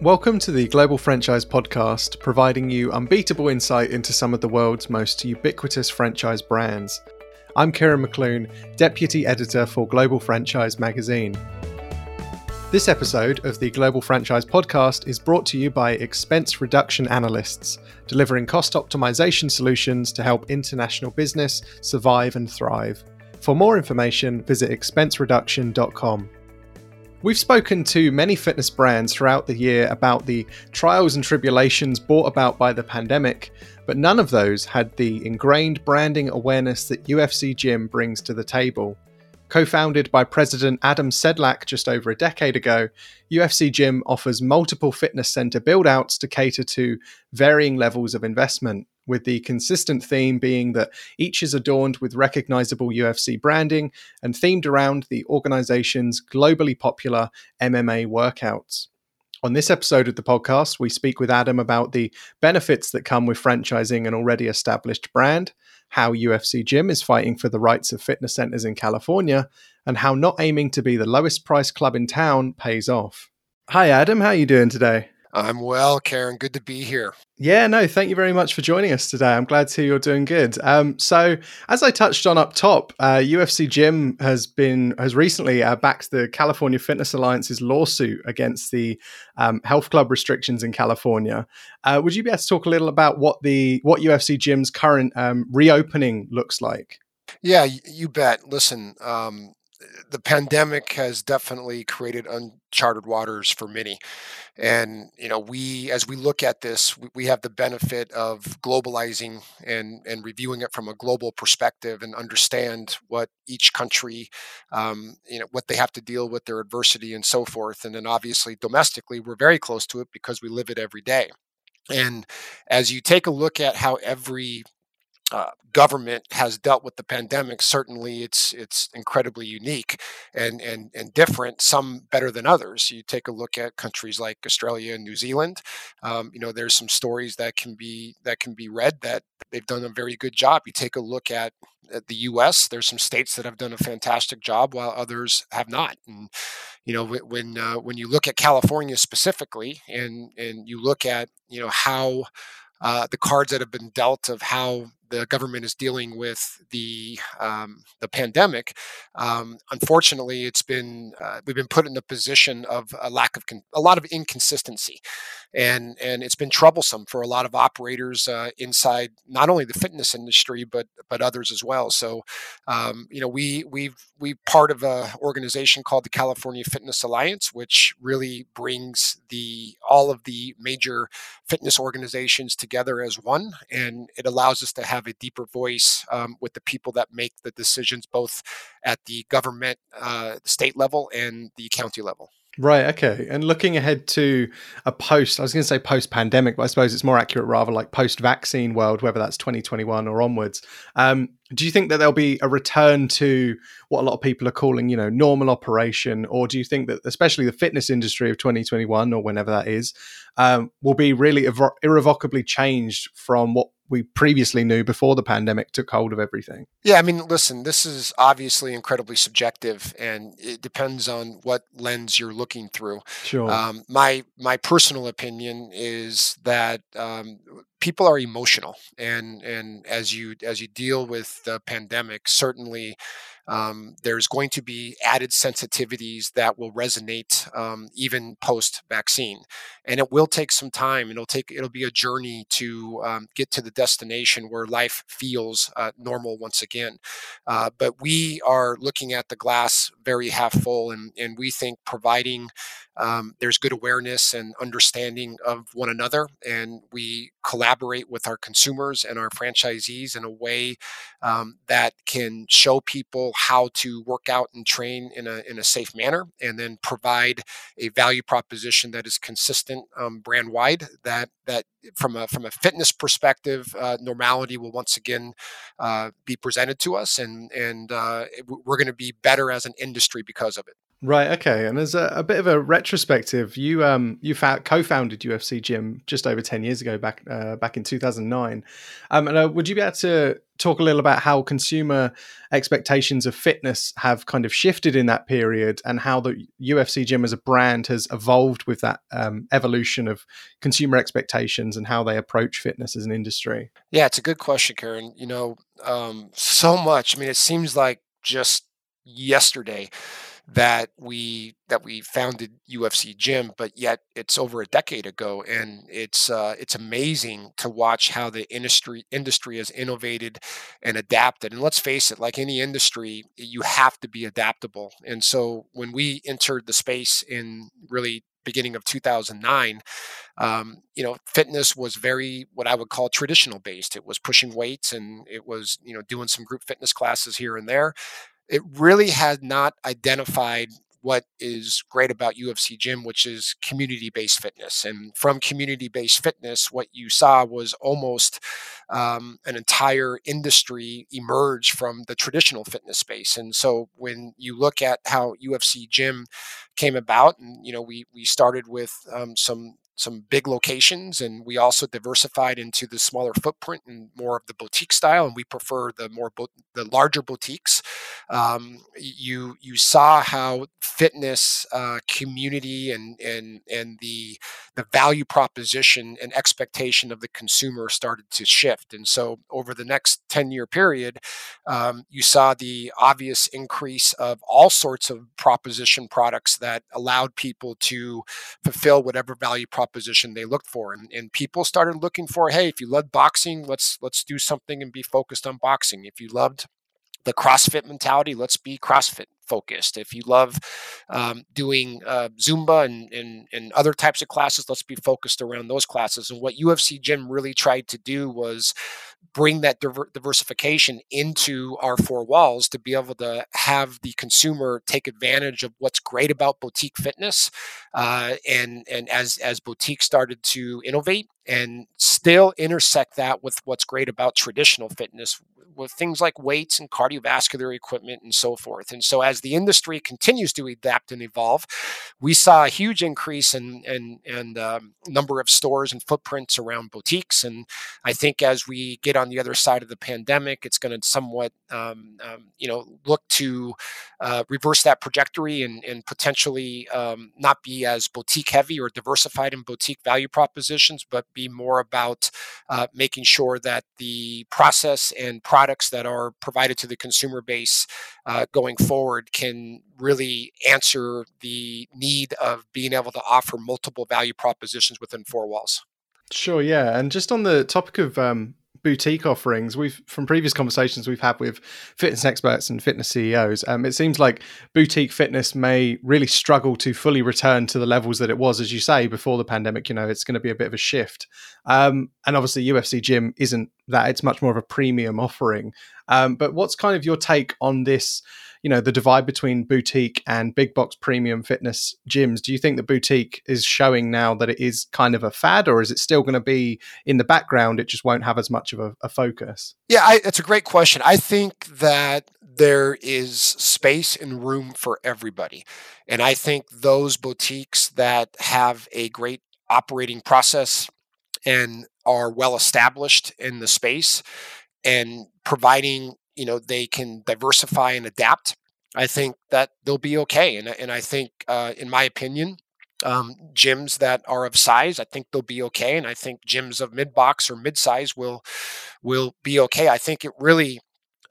Welcome to the Global Franchise Podcast, providing you unbeatable insight into some of the world's most ubiquitous franchise brands. I'm Kieran McClune, Deputy Editor for Global Franchise Magazine. This episode of the Global Franchise Podcast is brought to you by Expense Reduction Analysts, delivering cost optimization solutions to help international business survive and thrive. For more information, visit expensereduction.com. We've spoken to many fitness brands throughout the year about the trials and tribulations brought about by the pandemic, but none of those had the ingrained branding awareness that UFC Gym brings to the table. Co founded by President Adam Sedlack just over a decade ago, UFC Gym offers multiple fitness center build outs to cater to varying levels of investment with the consistent theme being that each is adorned with recognizable UFC branding and themed around the organization's globally popular MMA workouts. On this episode of the podcast, we speak with Adam about the benefits that come with franchising an already established brand, how UFC Gym is fighting for the rights of fitness centers in California, and how not aiming to be the lowest priced club in town pays off. Hi Adam, how are you doing today? I'm well, Karen. Good to be here. Yeah, no, thank you very much for joining us today. I'm glad to hear you're doing good. Um, so, as I touched on up top, uh, UFC Gym has been has recently uh, backed the California Fitness Alliance's lawsuit against the um, health club restrictions in California. Uh, would you be able to talk a little about what the what UFC Gym's current um, reopening looks like? Yeah, you bet. Listen, um, the pandemic has definitely created uncharted waters for many. And you know we as we look at this we, have the benefit of globalizing and and reviewing it from a global perspective and understand what each country um, you know what they have to deal with their adversity and so forth. And then obviously domestically we're very close to it because we live it every day. And as you take a look at how every uh, government has dealt with the pandemic. Certainly, it's it's incredibly unique and and and different. Some better than others. You take a look at countries like Australia and New Zealand. Um, you know, there's some stories that can be that can be read that they've done a very good job. You take a look at, at the U.S. There's some states that have done a fantastic job, while others have not. And you know, when uh, when you look at California specifically, and and you look at you know how uh, the cards that have been dealt of how the government is dealing with the um, the pandemic. Um, unfortunately, it's been uh, we've been put in a position of a lack of con- a lot of inconsistency, and and it's been troublesome for a lot of operators uh, inside not only the fitness industry but but others as well. So, um, you know, we we we part of a organization called the California Fitness Alliance, which really brings the all of the major fitness organizations together as one, and it allows us to have a deeper voice um, with the people that make the decisions, both at the government, uh, state level, and the county level. Right. Okay. And looking ahead to a post, I was going to say post pandemic, but I suppose it's more accurate rather like post vaccine world, whether that's 2021 or onwards. Um, do you think that there'll be a return to what a lot of people are calling, you know, normal operation? Or do you think that, especially the fitness industry of 2021 or whenever that is, um, will be really irrevocably changed from what we previously knew before the pandemic took hold of everything. Yeah, I mean, listen, this is obviously incredibly subjective, and it depends on what lens you're looking through. Sure. Um, my my personal opinion is that um, people are emotional, and and as you as you deal with the pandemic, certainly um, there's going to be added sensitivities that will resonate um, even post vaccine and it will take some time. It'll take it'll be a journey to um, get to the destination where life feels uh, normal once again. Uh, but we are looking at the glass very half full and, and we think providing um, there's good awareness and understanding of one another, and we collaborate with our consumers and our franchisees in a way um, that can show people how to work out and train in a in a safe manner, and then provide a value proposition that is consistent um, brand wide. That that from a from a fitness perspective, uh, normality will once again uh, be presented to us, and and uh, we're going to be better as an industry because of it. Right. Okay. And as a, a, bit of a retrospective, you um you co-founded UFC Gym just over ten years ago, back uh, back in two thousand nine. Um, and uh, would you be able to talk a little about how consumer expectations of fitness have kind of shifted in that period, and how the UFC Gym as a brand has evolved with that um, evolution of consumer expectations and how they approach fitness as an industry? Yeah, it's a good question, Karen. You know, um, so much. I mean, it seems like just yesterday that we that we founded UFC Gym, but yet it's over a decade ago, and it's uh, it's amazing to watch how the industry industry has innovated and adapted. And let's face it, like any industry, you have to be adaptable. And so when we entered the space in really beginning of 2009 um, you know fitness was very what i would call traditional based it was pushing weights and it was you know doing some group fitness classes here and there it really had not identified what is great about UFC Gym, which is community based fitness. And from community based fitness, what you saw was almost um, an entire industry emerge from the traditional fitness space. And so when you look at how UFC Gym came about, and you know, we we started with um, some some big locations and we also diversified into the smaller footprint and more of the boutique style and we prefer the more bo- the larger boutiques. Um, you you saw how fitness uh, community and and and the the value proposition and expectation of the consumer started to shift. And so over the next 10 year period um, you saw the obvious increase of all sorts of proposition products that allowed people to fulfill whatever value proposition proposition they looked for and, and people started looking for hey if you love boxing let's let's do something and be focused on boxing if you loved the CrossFit mentality. Let's be CrossFit focused. If you love um, doing uh, Zumba and, and, and other types of classes, let's be focused around those classes. And what UFC Gym really tried to do was bring that diver- diversification into our four walls to be able to have the consumer take advantage of what's great about boutique fitness. Uh, and and as as boutique started to innovate and still intersect that with what's great about traditional fitness with things like weights and cardiovascular equipment and so forth. And so, as the industry continues to adapt and evolve, we saw a huge increase in in, in um, number of stores and footprints around boutiques. And I think as we get on the other side of the pandemic, it's going to somewhat, um, um, you know, look to uh, reverse that trajectory and, and potentially um, not be as boutique heavy or diversified in boutique value propositions, but be more about uh, making sure that the process and products that are provided to the consumer base uh, going forward can really answer the need of being able to offer multiple value propositions within four walls. Sure, yeah. And just on the topic of um, boutique offerings we've from previous conversations we've had with fitness experts and fitness ceos um, it seems like boutique fitness may really struggle to fully return to the levels that it was as you say before the pandemic you know it's going to be a bit of a shift um, and obviously ufc gym isn't that it's much more of a premium offering um, but what's kind of your take on this you know the divide between boutique and big box premium fitness gyms. Do you think the boutique is showing now that it is kind of a fad or is it still going to be in the background? It just won't have as much of a, a focus. Yeah I, it's a great question. I think that there is space and room for everybody. And i think those boutiques that have a great operating process and are well established in the space and providing you know they can diversify and adapt i think that they'll be okay and, and i think uh, in my opinion um, gyms that are of size i think they'll be okay and i think gyms of mid box or mid size will will be okay. I think it really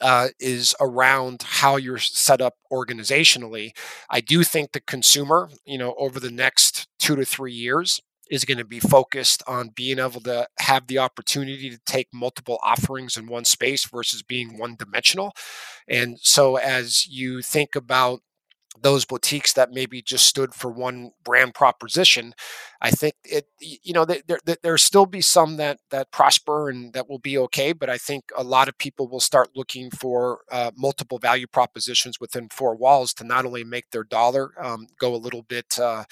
uh, is around how you're set up organizationally. I do think the consumer you know over the next two to three years is going to be focused on being able to have the opportunity to take multiple offerings in one space versus being one dimensional. And so, as you think about those boutiques that maybe just stood for one brand proposition, I think it, you know, there, there there'll still be some that that prosper and that will be okay, but I think a lot of people will start looking for uh, multiple value propositions within four walls to not only make their dollar um, go a little bit, uh,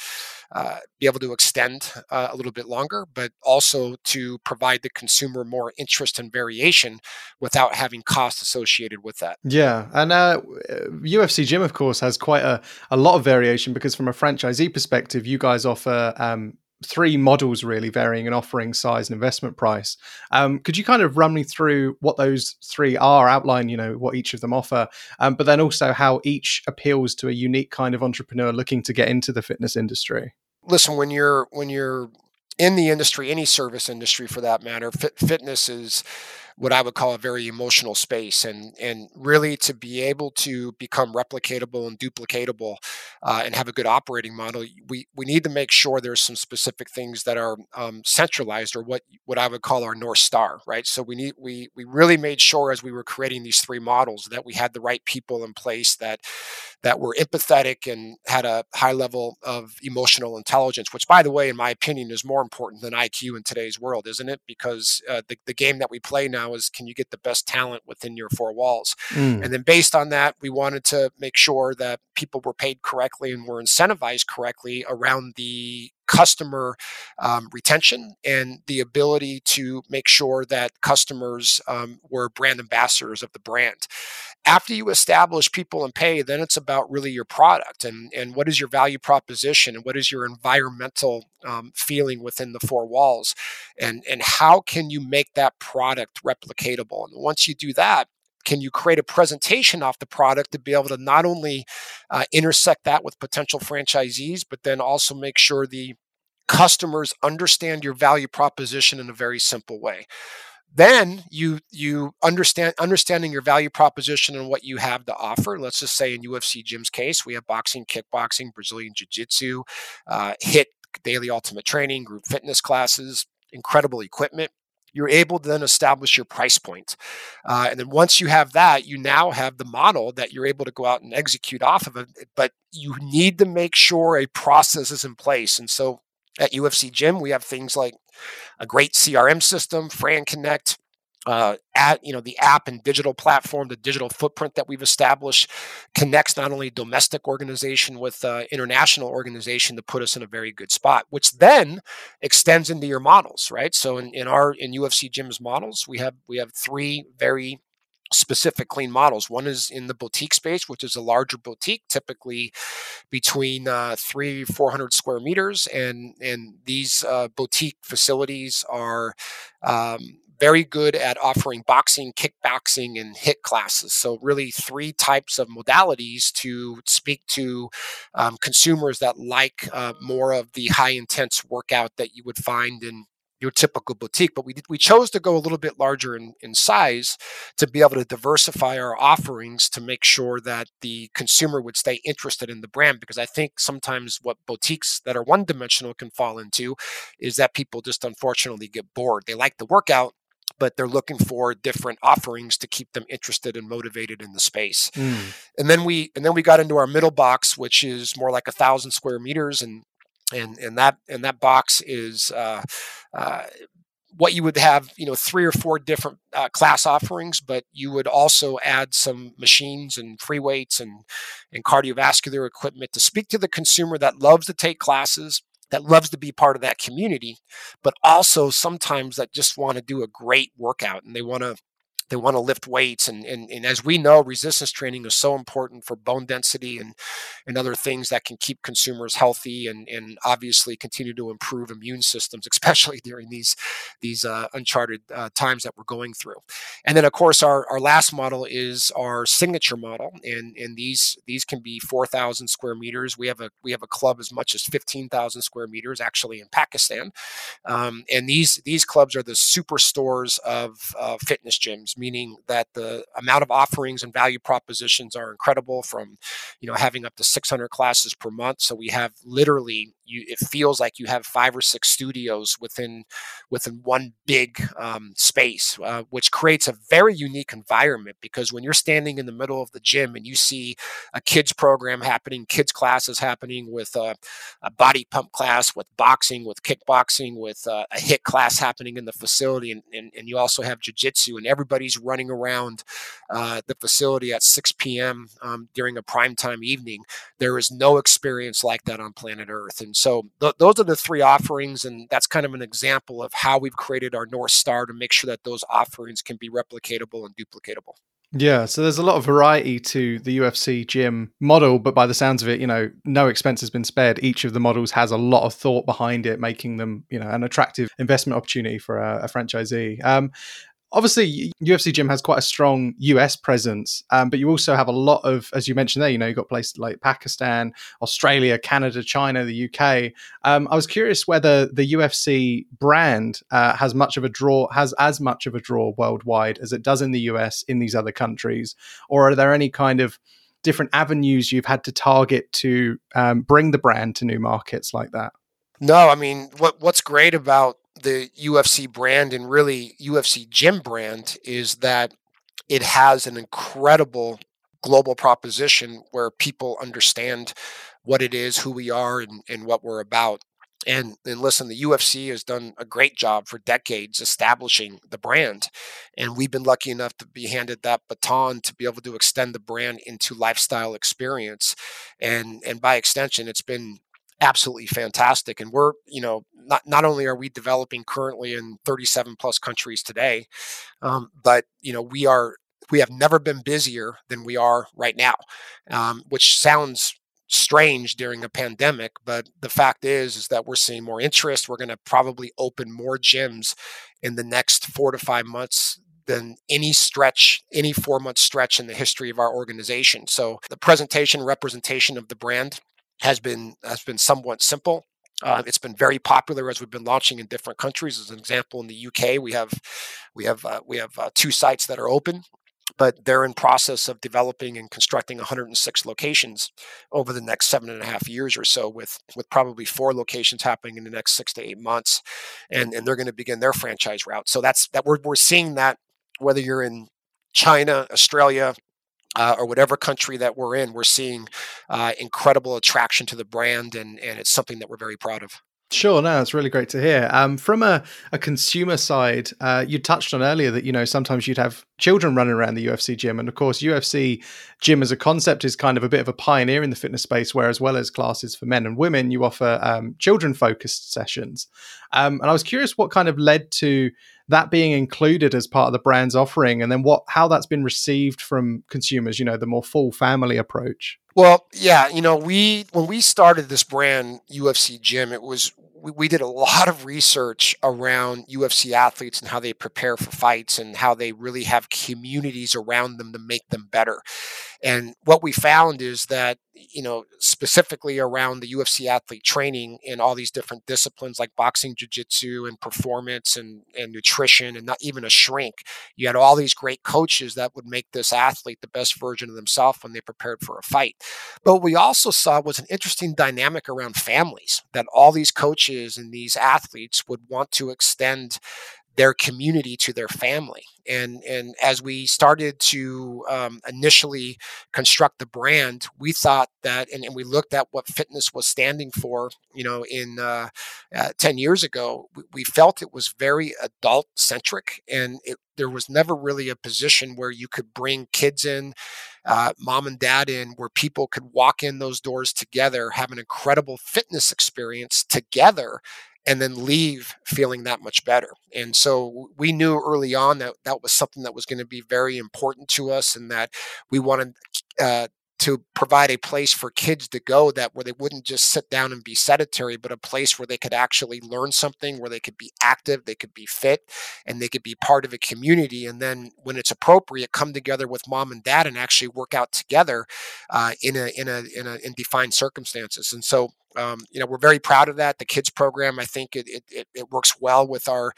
uh, be able to extend uh, a little bit longer, but also to provide the consumer more interest and variation without having cost associated with that. Yeah, and UFC uh, Gym, of course, has quite a, a lot of variation because from a franchisee perspective, you guys offer um, three models really varying in offering size and investment price. Um, could you kind of run me through what those three are, outline, you know, what each of them offer, um, but then also how each appeals to a unique kind of entrepreneur looking to get into the fitness industry? Listen, when you're when you're in the industry, any service industry for that matter, fit, fitness is what I would call a very emotional space, and and really to be able to become replicatable and duplicatable, uh, and have a good operating model, we we need to make sure there's some specific things that are um, centralized, or what what I would call our north star, right? So we need we we really made sure as we were creating these three models that we had the right people in place that that were empathetic and had a high level of emotional intelligence, which, by the way, in my opinion, is more important than IQ in today's world, isn't it? Because uh, the the game that we play now now is can you get the best talent within your four walls? Mm. And then based on that, we wanted to make sure that people were paid correctly and were incentivized correctly around the customer um, retention and the ability to make sure that customers um, were brand ambassadors of the brand. After you establish people and pay then it's about really your product and, and what is your value proposition and what is your environmental um, feeling within the four walls and and how can you make that product replicatable? And once you do that can you create a presentation off the product to be able to not only uh, intersect that with potential franchisees, but then also make sure the customers understand your value proposition in a very simple way? Then you you understand understanding your value proposition and what you have to offer. Let's just say in ufc gym's case we have boxing kickboxing brazilian jiu-jitsu uh, HIIT daily ultimate training group fitness classes incredible equipment you're able to then establish your price point. Uh, and then once you have that, you now have the model that you're able to go out and execute off of it. But you need to make sure a process is in place. And so at UFC Gym, we have things like a great CRM system, FranConnect, uh, at you know the app and digital platform, the digital footprint that we've established connects not only domestic organization with uh, international organization to put us in a very good spot, which then extends into your models, right? So in, in our in UFC Gym's models, we have we have three very specific clean models. One is in the boutique space, which is a larger boutique, typically between uh, three, 400 square meters. And, and these uh, boutique facilities are um, very good at offering boxing, kickboxing, and HIIT classes. So, really, three types of modalities to speak to um, consumers that like uh, more of the high intense workout that you would find in your typical boutique, but we did, we chose to go a little bit larger in, in size to be able to diversify our offerings to make sure that the consumer would stay interested in the brand. Because I think sometimes what boutiques that are one dimensional can fall into is that people just unfortunately get bored. They like the workout, but they're looking for different offerings to keep them interested and motivated in the space. Mm. And then we and then we got into our middle box, which is more like a thousand square meters, and and and that and that box is uh, uh, what you would have you know three or four different uh, class offerings but you would also add some machines and free weights and and cardiovascular equipment to speak to the consumer that loves to take classes that loves to be part of that community but also sometimes that just want to do a great workout and they want to they want to lift weights and, and and as we know resistance training is so important for bone density and and other things that can keep consumers healthy and and obviously continue to improve immune systems especially during these these uh, uncharted uh, times that we're going through. And then of course our our last model is our signature model and and these these can be 4000 square meters. We have a we have a club as much as 15000 square meters actually in Pakistan. Um, and these these clubs are the super stores of uh, fitness gyms meaning that the amount of offerings and value propositions are incredible from, you know, having up to 600 classes per month. So we have literally, you, it feels like you have five or six studios within, within one big um, space, uh, which creates a very unique environment because when you're standing in the middle of the gym and you see a kids program happening, kids classes happening with a, a body pump class, with boxing, with kickboxing, with uh, a HIIT class happening in the facility, and, and, and you also have jujitsu, and everybody's running around uh, the facility at 6 p.m. Um, during a prime time evening. There is no experience like that on planet Earth. And so th- those are the three offerings, and that's kind of an example of how we've created our North Star to make sure that those offerings can be replicatable and duplicatable. Yeah, so there's a lot of variety to the UFC gym model, but by the sounds of it, you know, no expense has been spared. Each of the models has a lot of thought behind it, making them, you know, an attractive investment opportunity for a, a franchisee. Um, obviously UFC Gym has quite a strong US presence, um, but you also have a lot of, as you mentioned there, you know, you've got places like Pakistan, Australia, Canada, China, the UK. Um, I was curious whether the UFC brand uh, has much of a draw, has as much of a draw worldwide as it does in the US in these other countries, or are there any kind of different avenues you've had to target to um, bring the brand to new markets like that? No, I mean, what what's great about the UFC brand and really UFC gym brand is that it has an incredible global proposition where people understand what it is, who we are, and, and what we're about. And, and listen, the UFC has done a great job for decades establishing the brand. And we've been lucky enough to be handed that baton to be able to extend the brand into lifestyle experience. And, and by extension, it's been absolutely fantastic. And we're, you know, not, not only are we developing currently in 37 plus countries today, um, but, you know, we are, we have never been busier than we are right now, um, which sounds strange during a pandemic but the fact is is that we're seeing more interest we're going to probably open more gyms in the next 4 to 5 months than any stretch, any four month stretch in the history of our organization. So the presentation, representation of the brand has been has been somewhat simple. Uh, it's been very popular as we've been launching in different countries. As an example, in the UK, we have we have uh, we have uh, two sites that are open, but they're in process of developing and constructing 106 locations over the next seven and a half years or so, with with probably four locations happening in the next six to eight months, and and they're going to begin their franchise route. So that's that we're we're seeing that whether you're in China, Australia, uh, or whatever country that we're in, we're seeing uh, incredible attraction to the brand, and and it's something that we're very proud of. Sure, no, it's really great to hear. Um, from a, a consumer side, uh, you touched on earlier that you know sometimes you'd have children running around the UFC gym, and of course, UFC gym as a concept is kind of a bit of a pioneer in the fitness space, where as well as classes for men and women, you offer um, children focused sessions. Um, and I was curious what kind of led to that being included as part of the brand's offering, and then what how that's been received from consumers. You know, the more full family approach. Well, yeah, you know, we when we started this brand UFC Gym, it was we, we did a lot of research around UFC athletes and how they prepare for fights and how they really have communities around them to make them better. And what we found is that, you know, specifically around the UFC athlete training in all these different disciplines like boxing, jiu-jitsu, and performance and, and nutrition, and not even a shrink, you had all these great coaches that would make this athlete the best version of themselves when they prepared for a fight. But what we also saw was an interesting dynamic around families that all these coaches and these athletes would want to extend their community to their family. And and as we started to um, initially construct the brand, we thought that, and, and, we looked at what fitness was standing for. You know, in uh, uh, ten years ago, we, we, felt it was very adult centric, and it, there was never really a position where you could bring kids in. Uh, mom and dad in where people could walk in those doors together, have an incredible fitness experience together, and then leave feeling that much better. And so we knew early on that that was something that was going to be very important to us and that we wanted uh, to provide a place for kids to go that where they wouldn't just sit down and be sedentary, but a place where they could actually learn something, where they could be active, they could be fit, and they could be part of a community. And then when it's appropriate, come together with mom and dad and actually work out together uh, in a in a in a in defined circumstances. And so Um, you know, we're very proud of that. The kids program, I think it, it, it works well with our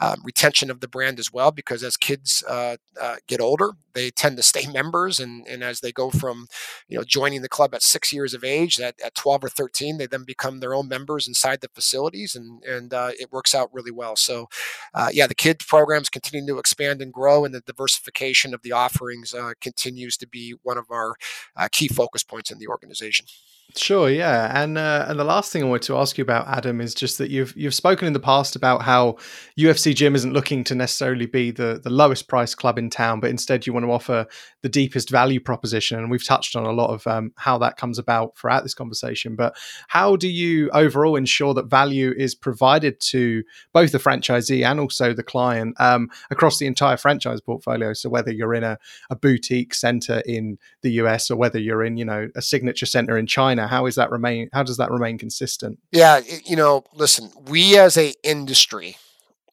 um, retention of the brand as well, because as kids uh, uh, get older, they tend to stay members. And, and as they go from, you know, joining the club at six years of age, at, at 12 or 13, they then become their own members inside the facilities and, and uh, it works out really well. So, uh, yeah, the kids programs continue to expand and grow and the diversification of the offerings uh, continues to be one of our uh, key focus points in the organization. Sure, yeah, and uh, and the last thing I wanted to ask you about, Adam, is just that you've you've spoken in the past about how UFC Gym isn't looking to necessarily be the the lowest price club in town, but instead you want to offer the deepest value proposition, and we've touched on a lot of um, how that comes about throughout this conversation. But how do you overall ensure that value is provided to both the franchisee and also the client um, across the entire franchise portfolio? So whether you're in a, a boutique center in the US or whether you're in you know a signature center in China China? How is that remain? How does that remain consistent? Yeah, you know, listen, we as a industry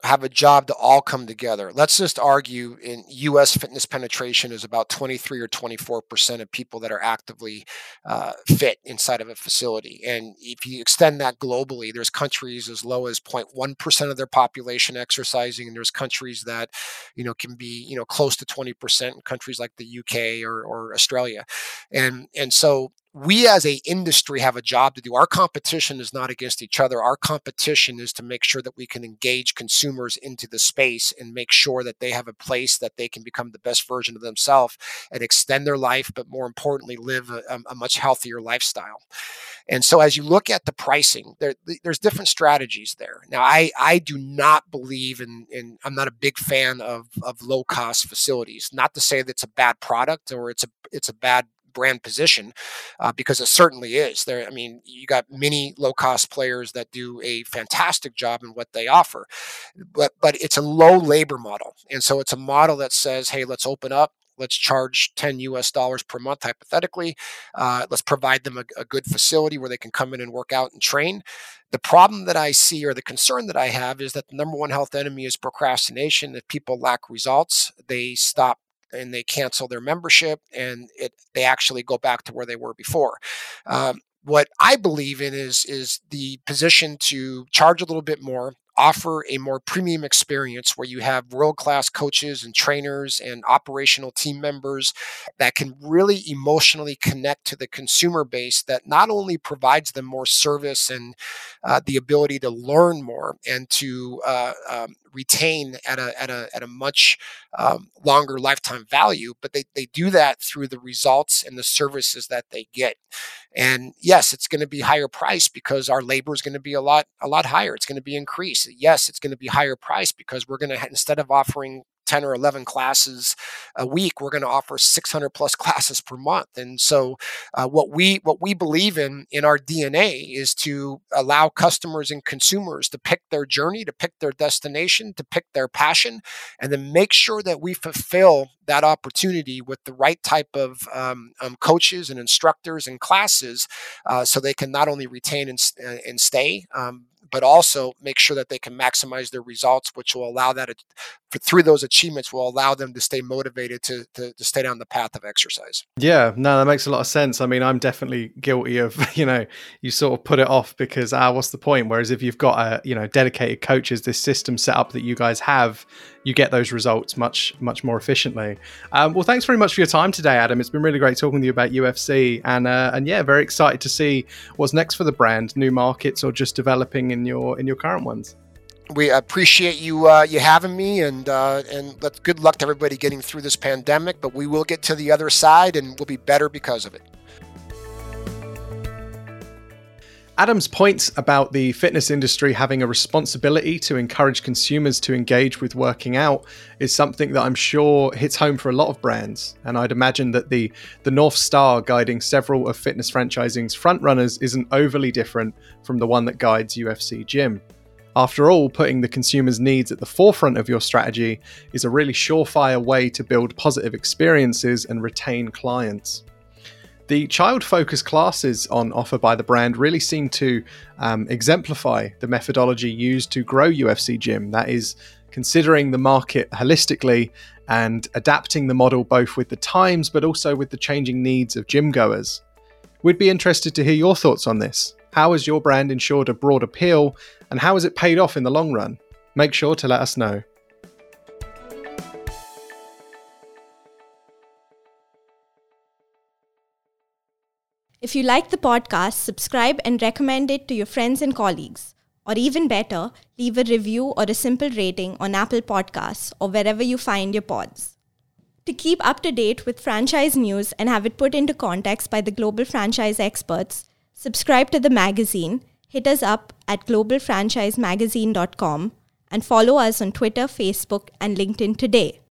have a job to all come together. Let's just argue in US fitness penetration is about 23 or 24% of people that are actively uh, fit inside of a facility. And if you extend that globally, there's countries as low as 0.1% of their population exercising, and there's countries that, you know, can be, you know, close to 20% in countries like the UK or, or Australia. And, and so we as a industry have a job to do. Our competition is not against each other. Our competition is to make sure that we can engage consumers into the space and make sure that they have a place that they can become the best version of themselves and extend their life but more importantly live a, um, a much healthier lifestyle. And so as you look at the pricing there, there's different strategies there. Now i i do not believe in in i'm not a big fan of of low cost facilities. Not to say that it's a bad product or it's a it's a bad brand position uh, because it certainly is. There, I mean, you got many low cost players that do a fantastic job in what they offer, but but it's a low labor model, and so it's a model that says, hey, let's open up. Let's charge 10 US dollars per month, hypothetically. Uh, let's provide them a, a good facility where they can come in and work out and train. The problem that I see or the concern that I have is that the number one health enemy is procrastination. If people lack results, they stop and they cancel their membership and it they actually go back to where they were before. Um, what I believe in is is the position to charge a little bit more, offer a more premium experience where you have world class coaches and trainers and operational team members that can really emotionally connect to the consumer base that not only provides them more service and uh, the ability to learn more and to uh, um, retain at a at a at a much um, longer lifetime value, but they they do that through the results and the services that they get. And yes, it's going to be higher price because our labor is going to be a lot a lot higher. It's going to be increased. Yes, it's going to be higher price because we're going to instead of offering 10 or 11 classes a week we're going to offer 600 plus classes per month. And so uh, what we what we believe in in our dna is to allow customers and consumers to pick their journey to pick their destination to pick their passion and then make sure that we fulfill that opportunity with the right type of um, um, coaches and instructors and classes uh, so they can not only retain and, uh, and stay um, but also make sure that they can maximize their results, which will allow that through those achievements will allow them to stay motivated to, to, to stay down the path of exercise. Yeah, no, that makes a lot of sense. I mean, I'm definitely guilty of you know you sort of put it off because ah, what's the point? Whereas if you've got a you know dedicated coaches, this system set up that you guys have, you get those results much much more efficiently. Um, well, thanks very much for your time today, Adam. It's been really great talking to you about UFC, and uh, and yeah, very excited to see what's next for the brand, new markets, or just developing in your in your current ones we appreciate you uh, you having me, and uh, and let, good luck to everybody getting through this pandemic. But we will get to the other side, and we'll be better because of it. Adam's points about the fitness industry having a responsibility to encourage consumers to engage with working out is something that I'm sure hits home for a lot of brands. And I'd imagine that the, the North Star guiding several of fitness franchising's frontrunners isn't overly different from the one that guides UFC Gym. After all, putting the consumer's needs at the forefront of your strategy is a really surefire way to build positive experiences and retain clients. The child focused classes on offer by the brand really seem to um, exemplify the methodology used to grow UFC Gym. That is, considering the market holistically and adapting the model both with the times but also with the changing needs of gym goers. We'd be interested to hear your thoughts on this. How has your brand ensured a broad appeal? And how has it paid off in the long run? Make sure to let us know. If you like the podcast, subscribe and recommend it to your friends and colleagues. Or even better, leave a review or a simple rating on Apple Podcasts or wherever you find your pods. To keep up to date with franchise news and have it put into context by the global franchise experts, subscribe to the magazine, hit us up at globalfranchisemagazine.com, and follow us on Twitter, Facebook, and LinkedIn today.